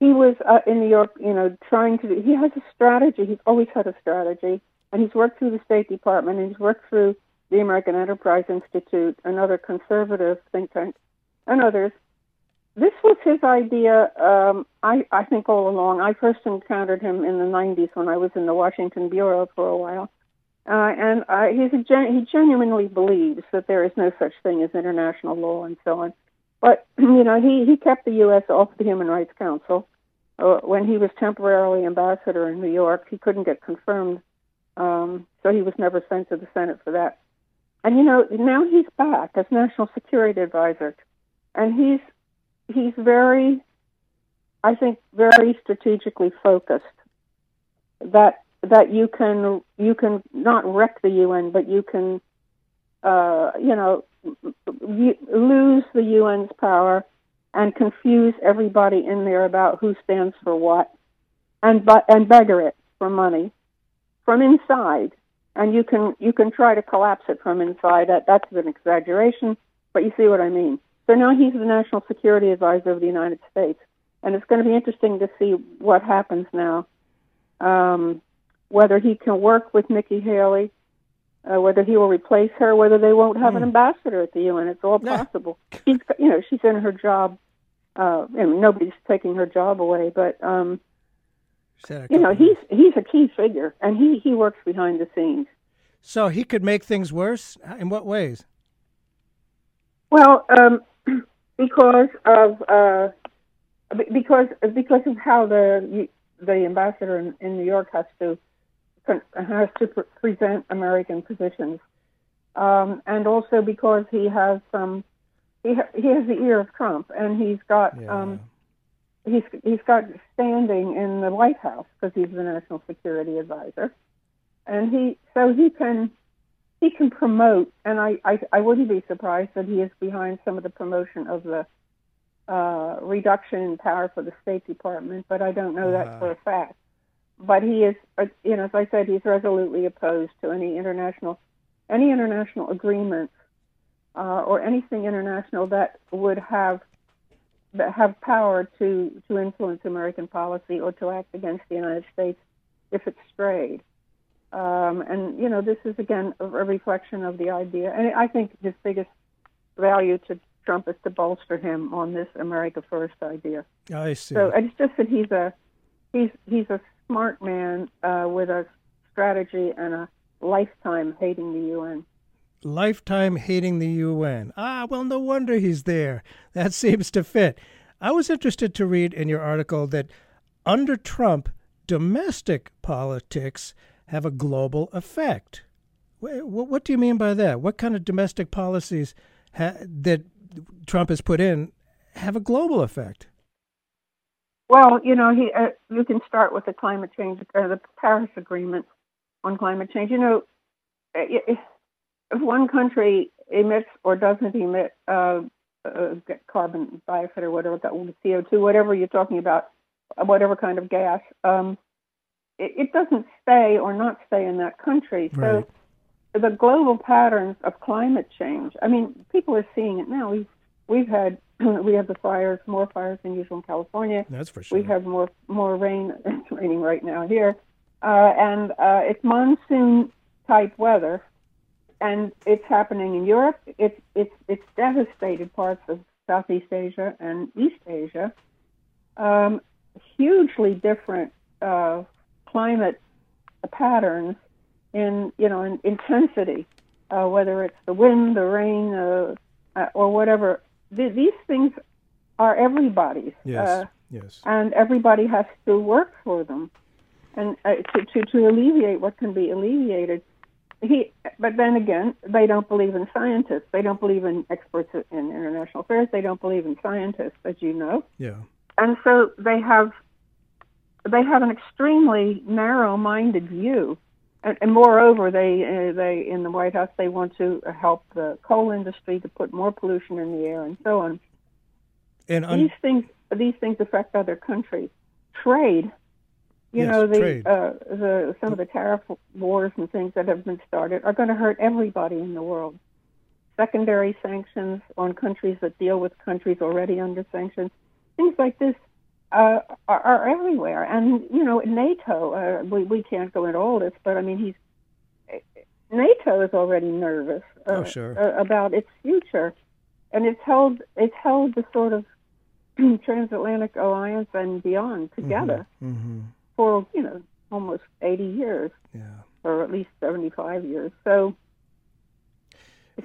S8: he was uh, in new york you know trying to he has a strategy. He's always had a strategy and he's worked through the State Department and he's worked through the American Enterprise Institute, another conservative think tank, and others. This was his idea, um, I, I think, all along. I first encountered him in the 90s when I was in the Washington Bureau for a while. Uh, and uh, he's a gen- he genuinely believes that there is no such thing as international law and so on. But, you know, he, he kept the U.S. off the Human Rights Council. Uh, when he was temporarily ambassador in New York, he couldn't get confirmed um, so he was never sent to the Senate for that. And you know, now he's back as National Security Advisor, and he's he's very, I think, very strategically focused. That that you can you can not wreck the UN, but you can, uh, you know, lose the UN's power and confuse everybody in there about who stands for what, and but and beggar it for money from inside, and you can you can try to collapse it from inside. That that's an exaggeration, but you see what I mean. So now he's the national security advisor of the United States, and it's going to be interesting to see what happens now. Um, whether he can work with Nikki Haley, uh, whether he will replace her, whether they won't have an
S1: Hmm.
S8: ambassador at the UN. It's all possible. She's, you know, she's in her job. Uh, I mean, nobody's taking her job away, but um, you know, he's he's a key figure, and he he works behind the scenes.
S1: So he could make things worse. In what ways?
S8: Well, um, because of uh, because because of how the the ambassador in, in New York has to has to pre- present American positions, um, and also because he has some he ha- he has the ear of Trump, and he's got um, he's he's got standing in the White House because he's the national security advisor, and he so he can he can promote, and I, I, I wouldn't be surprised that he is behind some of the promotion of the uh, reduction in power for the State Department, but I don't know that for a fact. But he is, uh, you know, as I said, he's resolutely opposed to any international, any international agreements uh, or anything international that would have have power to to influence American policy or to act against the United States if it strayed. Um, and you know, this is again a, a reflection of the idea. And I think his biggest value to Trump is to bolster him on this America First idea.
S1: I see.
S8: So it's just that he's a he's he's a smart man uh, with a strategy and a lifetime hating the UN.
S1: Lifetime hating the UN. Ah, well, no wonder he's there. That seems to fit. I was interested to read in your article that under Trump, domestic politics have a global effect. Wh- wh- What do you mean by that? What kind of domestic policies ha- that Trump has put in have a global effect?
S8: Well, you know, he uh, you can start with the climate change, uh, the Paris Agreement on climate change. You know, i- if if one country emits or doesn't emit uh, uh, carbon dioxide or whatever, CO two, whatever you're talking about, whatever kind of gas, um, it, it doesn't stay or not stay in that country.
S1: Right.
S8: So the global patterns of climate change. I mean, people are seeing it now. We've we've had we have the fires, more fires than usual in California.
S1: That's for sure.
S8: We have more more rain. It's raining right now here, uh, and uh, it's monsoon type weather, and it's happening in Europe. It's it's it's devastated parts of Southeast Asia and East Asia. Um, hugely different uh, climate patterns in you know in intensity, uh, whether it's the wind, the rain, uh, uh, or whatever. Th- these things are everybody's.
S1: Yes.
S8: Uh,
S1: yes.
S8: and everybody has to work for them and uh, to, to to alleviate what can be alleviated he but then again they don't believe in scientists. They don't believe in experts in international affairs. They don't believe in scientists as you know.
S1: Yeah.
S8: and so they have they have an extremely narrow-minded view. And, and moreover they uh, they in the white house they want to help the coal industry to put more pollution in the air and so on.
S1: And un-
S8: these things these things affect other countries. Trade, you
S1: Yes,
S8: know, the uh, the some of the tariff wars and things that have been started are going to hurt everybody in the world. Secondary sanctions on countries that deal with countries already under sanctions, things like this uh, are, are everywhere. And you know, NATO, uh, we we can't go into all this, but I mean, he's NATO is already nervous uh,
S1: Oh, sure.
S8: uh, about its future, and it's held it's held the sort of transatlantic alliance and beyond together
S1: Mm-hmm.
S8: For you know almost 80 years
S1: Yeah.
S8: or at least 75 years so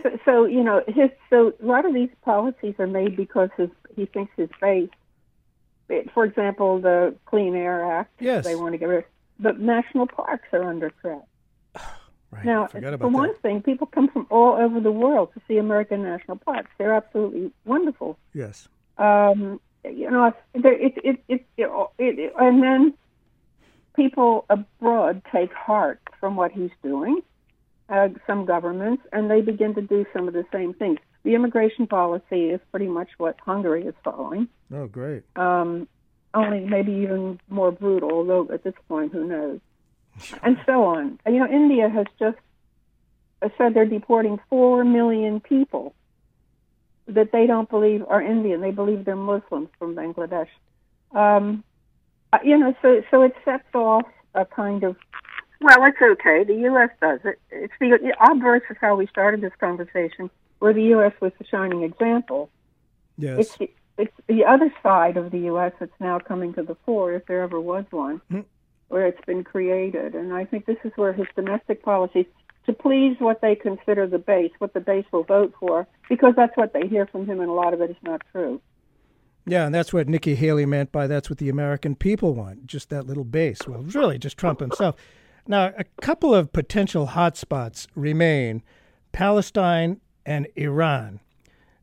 S8: so, so you know his so a lot of these policies are made because his he thinks his base for example the clean air act
S1: Yes.
S8: they want to get rid of but national parks are under threat
S1: Right.
S8: now for
S1: about
S8: one thing people come from all over the world to see american national parks they're absolutely wonderful
S1: Yes.
S8: um, you know, it, it, it, it, and then people abroad take heart from what he's doing, uh, some governments, and they begin to do some of the same things. The immigration policy is pretty much what Hungary is following,
S1: Oh, great.
S8: um, only maybe even more brutal, although at this point, who knows? And so on. You know, India has just said they're deporting four million people that they don't believe are Indian. They believe they're Muslims from Bangladesh. Um, uh, you know, so so it sets off a kind of well, it's okay. The U.S. does it. It's the obverse of how we started this conversation, where the U.S. was the shining example.
S1: Yes.
S8: It's the, it's the other side of the U.S. that's now coming to the fore, if there ever was one,
S1: Hmm.
S8: where it's been created. And I think this is where his domestic policies, to please what they consider the base, what the base will vote for, because that's what they hear from him, and a lot of it is not true.
S1: Yeah, and that's what Nikki Haley meant by that's what the American people want, just that little base. Well, really, just Trump himself. Now, a couple of potential hotspots remain Palestine and Iran.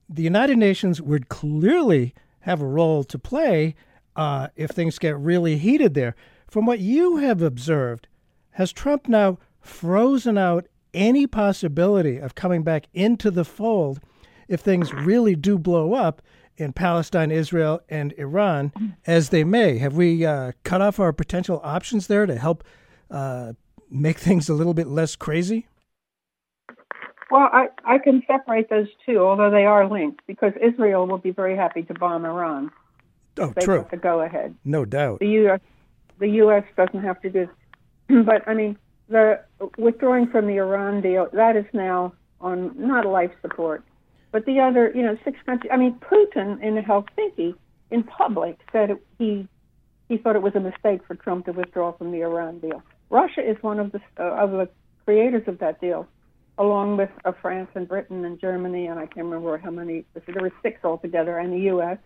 S1: The United Nations would clearly have a role to play uh, if things get really heated there. From what you have observed, has Trump now frozen out any possibility of coming back into the fold if things really do blow up in Palestine, Israel, and Iran, as they may? Have we uh, cut off our potential options there to help uh, make things a little bit less crazy?
S8: Well, I, I can separate those two, although they are linked, because Israel will be very happy to bomb Iran.
S1: Oh,
S8: they
S1: true.
S8: the go ahead.
S1: No doubt.
S8: The U.S. the U.S. doesn't have to do, but I mean the withdrawing from the Iran deal that is now on not life support, but the other you know six countries. I mean Putin in Helsinki in public said it, he he thought it was a mistake for Trump to withdraw from the Iran deal. Russia is one of the uh, of the creators of that deal, along with uh, France and Britain and Germany and I can't remember how many. There were six altogether, and the U.S.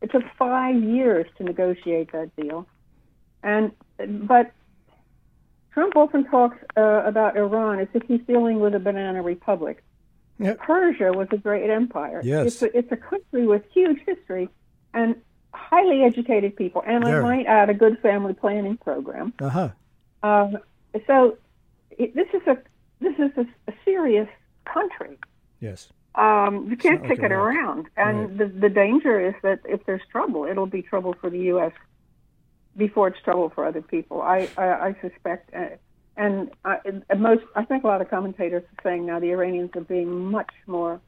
S8: It took five years to negotiate that deal, and but Trump often talks uh, about Iran as if he's dealing with a banana republic.
S1: Yep.
S8: Persia was a great empire.
S1: Yes.
S8: It's a, it's a country with huge history and highly educated people, and I might add a good family planning program.
S1: Uh huh.
S8: Um, so it, this is a this is a, a serious country.
S1: Yes.
S8: Um, you can't
S1: not like
S8: kick it around, and
S1: Right.
S8: the the danger is that if there's trouble, it'll be trouble for the U.S. before it's trouble for other people. I I, I suspect, uh, and I, and most I think a lot of commentators are saying now the Iranians are being much more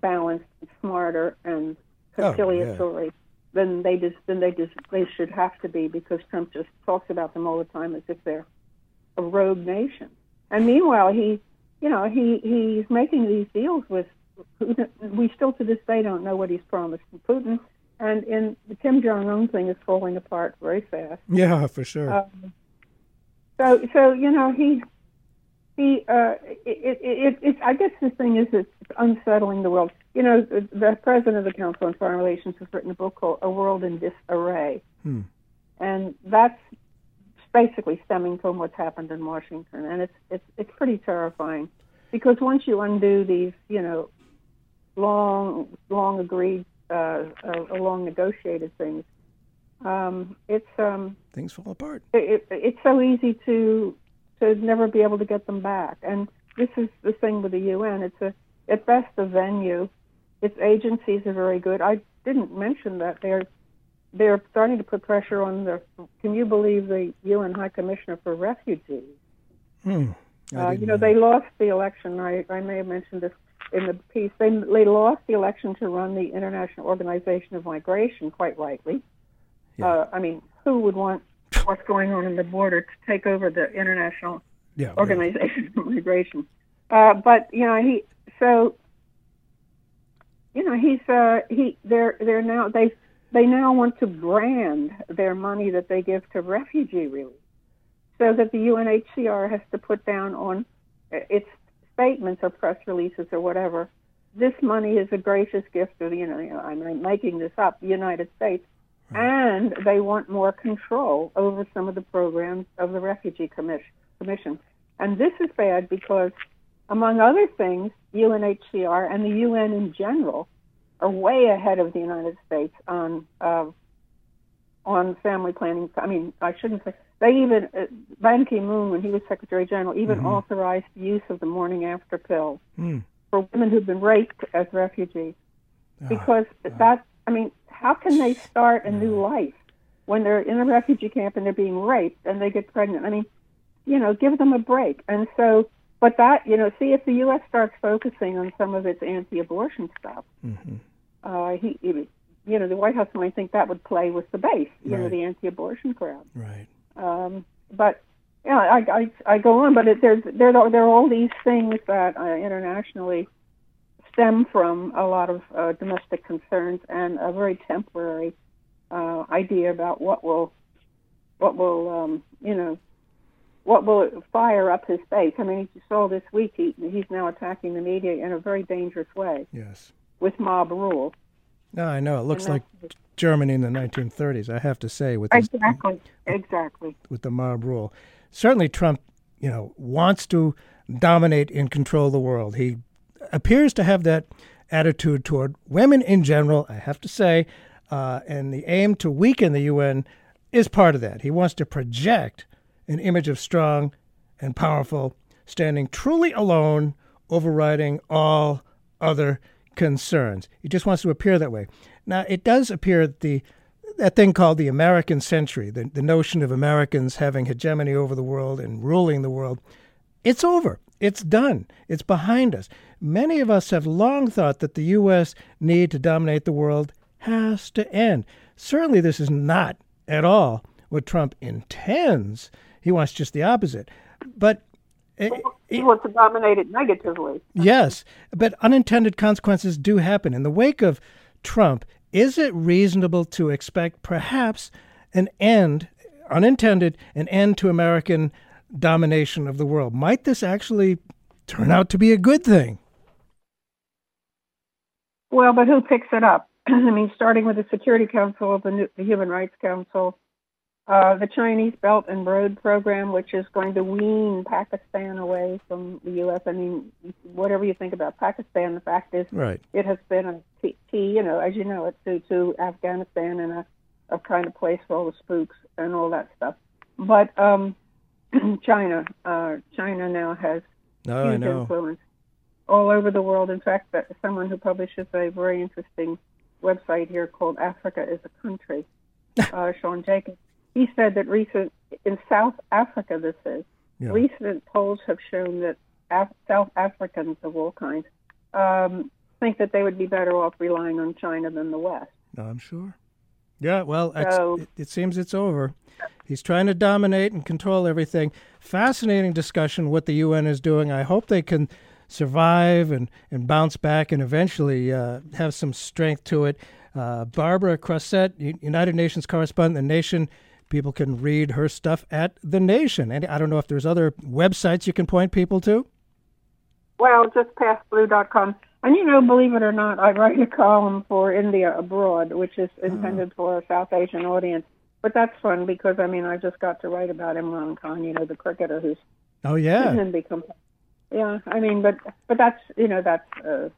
S8: balanced, and smarter, and
S1: Oh, yeah.
S8: conciliatory than they just than they just they should have to be because Trump just talks about them all the time as if they're a rogue nation. And meanwhile, he, you know, he he's making these deals with Putin. We still to this day don't know what he's promised to Putin. And in the Kim Jong Un thing is falling apart very fast.
S1: Yeah, for sure.
S8: Um, so so you know he he uh, it, it, it, it I guess the thing is it's unsettling the world. You know the, the president of the Council on Foreign Relations has written a book called A World in Disarray,
S1: Hmm.
S8: and that's basically stemming from what's happened in Washington, and it's it's it's pretty terrifying because once you undo these you know long long agreed uh, uh, long negotiated things, um, it's um,
S1: Things fall apart.
S8: it, it, it's so easy to to never be able to get them back. And this is the thing with the UN. It's a at best a venue. Its agencies are very good. I didn't mention that they're they're starting to put pressure on the. Can you believe the UN High Commissioner for Refugees?
S1: Hmm.
S8: Uh, you know, they lost the election. I, I may have mentioned this in the piece. They, they lost the election to run the International Organization of Migration, quite rightly. Uh, I mean, who would want what's going on in the border to take over the International
S1: Yeah.
S8: Organization of Migration? Uh, but you know, he so you know he's uh, he they're they're now they they now want to brand their money that they give to refugee relief so that the UNHCR has to put down on uh, its statements or press releases or whatever. This money is a gracious gift of the, you know, you know, I'm making this up, the United States, and they want more control over some of the programs of the Refugee Commission. Commission. And this is bad because, among other things, UNHCR and the UN in general are way ahead of the United States on uh, on family planning. I mean, I shouldn't say they even uh, Ban Ki-moon, when he was Secretary General, even
S1: Mhm.
S8: authorized the use of the morning after pill
S1: Hmm.
S8: for women who've been raped as refugees.
S1: Ah,
S8: Because that, I mean, how can they start a new life when they're in a refugee camp and they're being raped and they get pregnant? I mean, you know, give them a break. And so, but that, you know, see if the U.S. starts focusing on some of its anti-abortion stuff,
S1: Mhm.
S8: uh, he, he you know, the White House might think that would play with the base, you know, the anti-abortion crowd.
S1: Right.
S8: Um, but yeah, I, I I go on, but it, there's there are there are all these things that uh, internationally stem from a lot of uh, domestic concerns and a very temporary uh, idea about what will what will um, you know what will fire up his base. I mean, you saw this week he, he's now attacking the media in a very dangerous way
S1: Yes.
S8: with mob rule.
S1: No, I know. It looks like Germany in the 1930s. I have to say, with this,
S8: Exactly, exactly.
S1: with the mob rule. Certainly, Trump, you know, wants to dominate and control the world. He appears to have that attitude toward women in general. I have to say, uh, and the aim to weaken the UN is part of that. He wants to project an image of strong and powerful, standing truly alone, overriding all other concerns. He just wants to appear that way. Now, it does appear that the that thing called the American century, the, the notion of Americans having hegemony over the world and ruling the world, it's over. It's done. It's behind us. Many of us have long thought that the U.S. need to dominate the world has to end. Certainly, this is not at all what Trump intends. He wants just the opposite. But eh,
S8: He eh, wants to dominate it negatively.
S1: Yes, but unintended consequences do happen. In the wake of Trump, is it reasonable to expect perhaps an end, unintended, an end to American domination of the world? Might this actually turn out to be a good thing?
S8: Well, but who picks it up? I mean, starting with the Security Council, the, New- the Human Rights Council, uh, the Chinese Belt and Road Program, which is going to wean Pakistan away from the U.S. I mean, whatever you think about Pakistan, the fact is
S1: Right.
S8: it has been a key, you know, as you know, it to, to Afghanistan and a, a kind of place for all the spooks and all that stuff. But um, China, uh, China now has
S1: Oh,
S8: huge influence all over the world. In fact, that someone who publishes a very interesting website here called Africa is a Country, uh, Sean Jacobs, he said that recent in South Africa, this is
S1: Yeah.
S8: recent polls have shown that Af- South Africans of all kinds um, think that they would be better off relying on China than the West.
S1: I'm sure. Yeah, well,
S8: So-
S1: it, it seems it's over. He's trying to dominate and control everything. Fascinating discussion what the UN is doing. I hope they can survive and, and bounce back and eventually uh, have some strength to it. Uh, Barbara Crossette, United Nations correspondent, The Nation. People can read her stuff at The Nation. And I don't know if there's other websites you can point people to.
S8: Well, just passblue.com. And you know, believe it or not, I write a column for India Abroad, which is intended for a South Asian audience. But that's fun because I mean, I just got to write about Imran Khan, you know, the cricketer who's
S1: Oh, yeah.
S8: and become. Yeah, I mean, but but that's you know that's uh,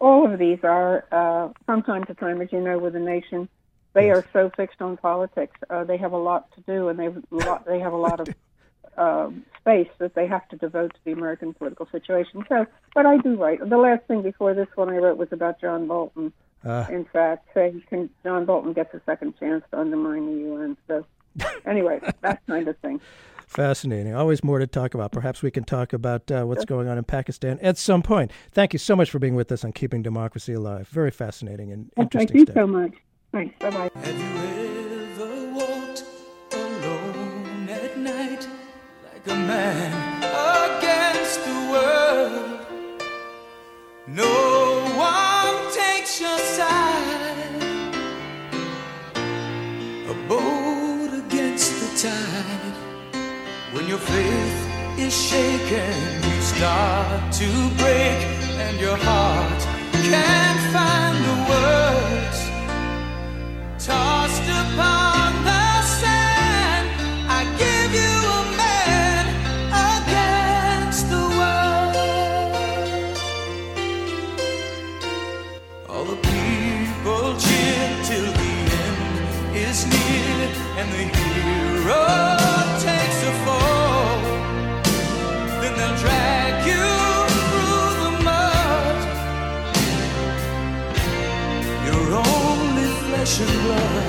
S8: all of these are uh, from time to time, as you know, with the nation, they are so fixed on politics. Uh, they have a lot to do, and they lot they have a lot of um, space that they have to devote to the American political situation. So, but I do write. The last thing before this one I wrote was about John Bolton.
S1: Uh,
S8: In fact, saying can, John Bolton gets a second chance to undermine the UN. So, anyway, that kind of thing.
S1: Fascinating. Always more to talk about. Perhaps we can talk about uh, what's going on in Pakistan at some point. Thank you so much for being with us on Keeping Democracy Alive. Very fascinating and
S8: Well,
S1: interesting
S8: thank you
S1: stuff.
S8: so much. Thanks. Bye bye.
S4: ever walked alone at night like a man against the world? No one takes your side. A boat against the tide. When your faith is shaken, you start to break, and your heart can't find the words mud. You're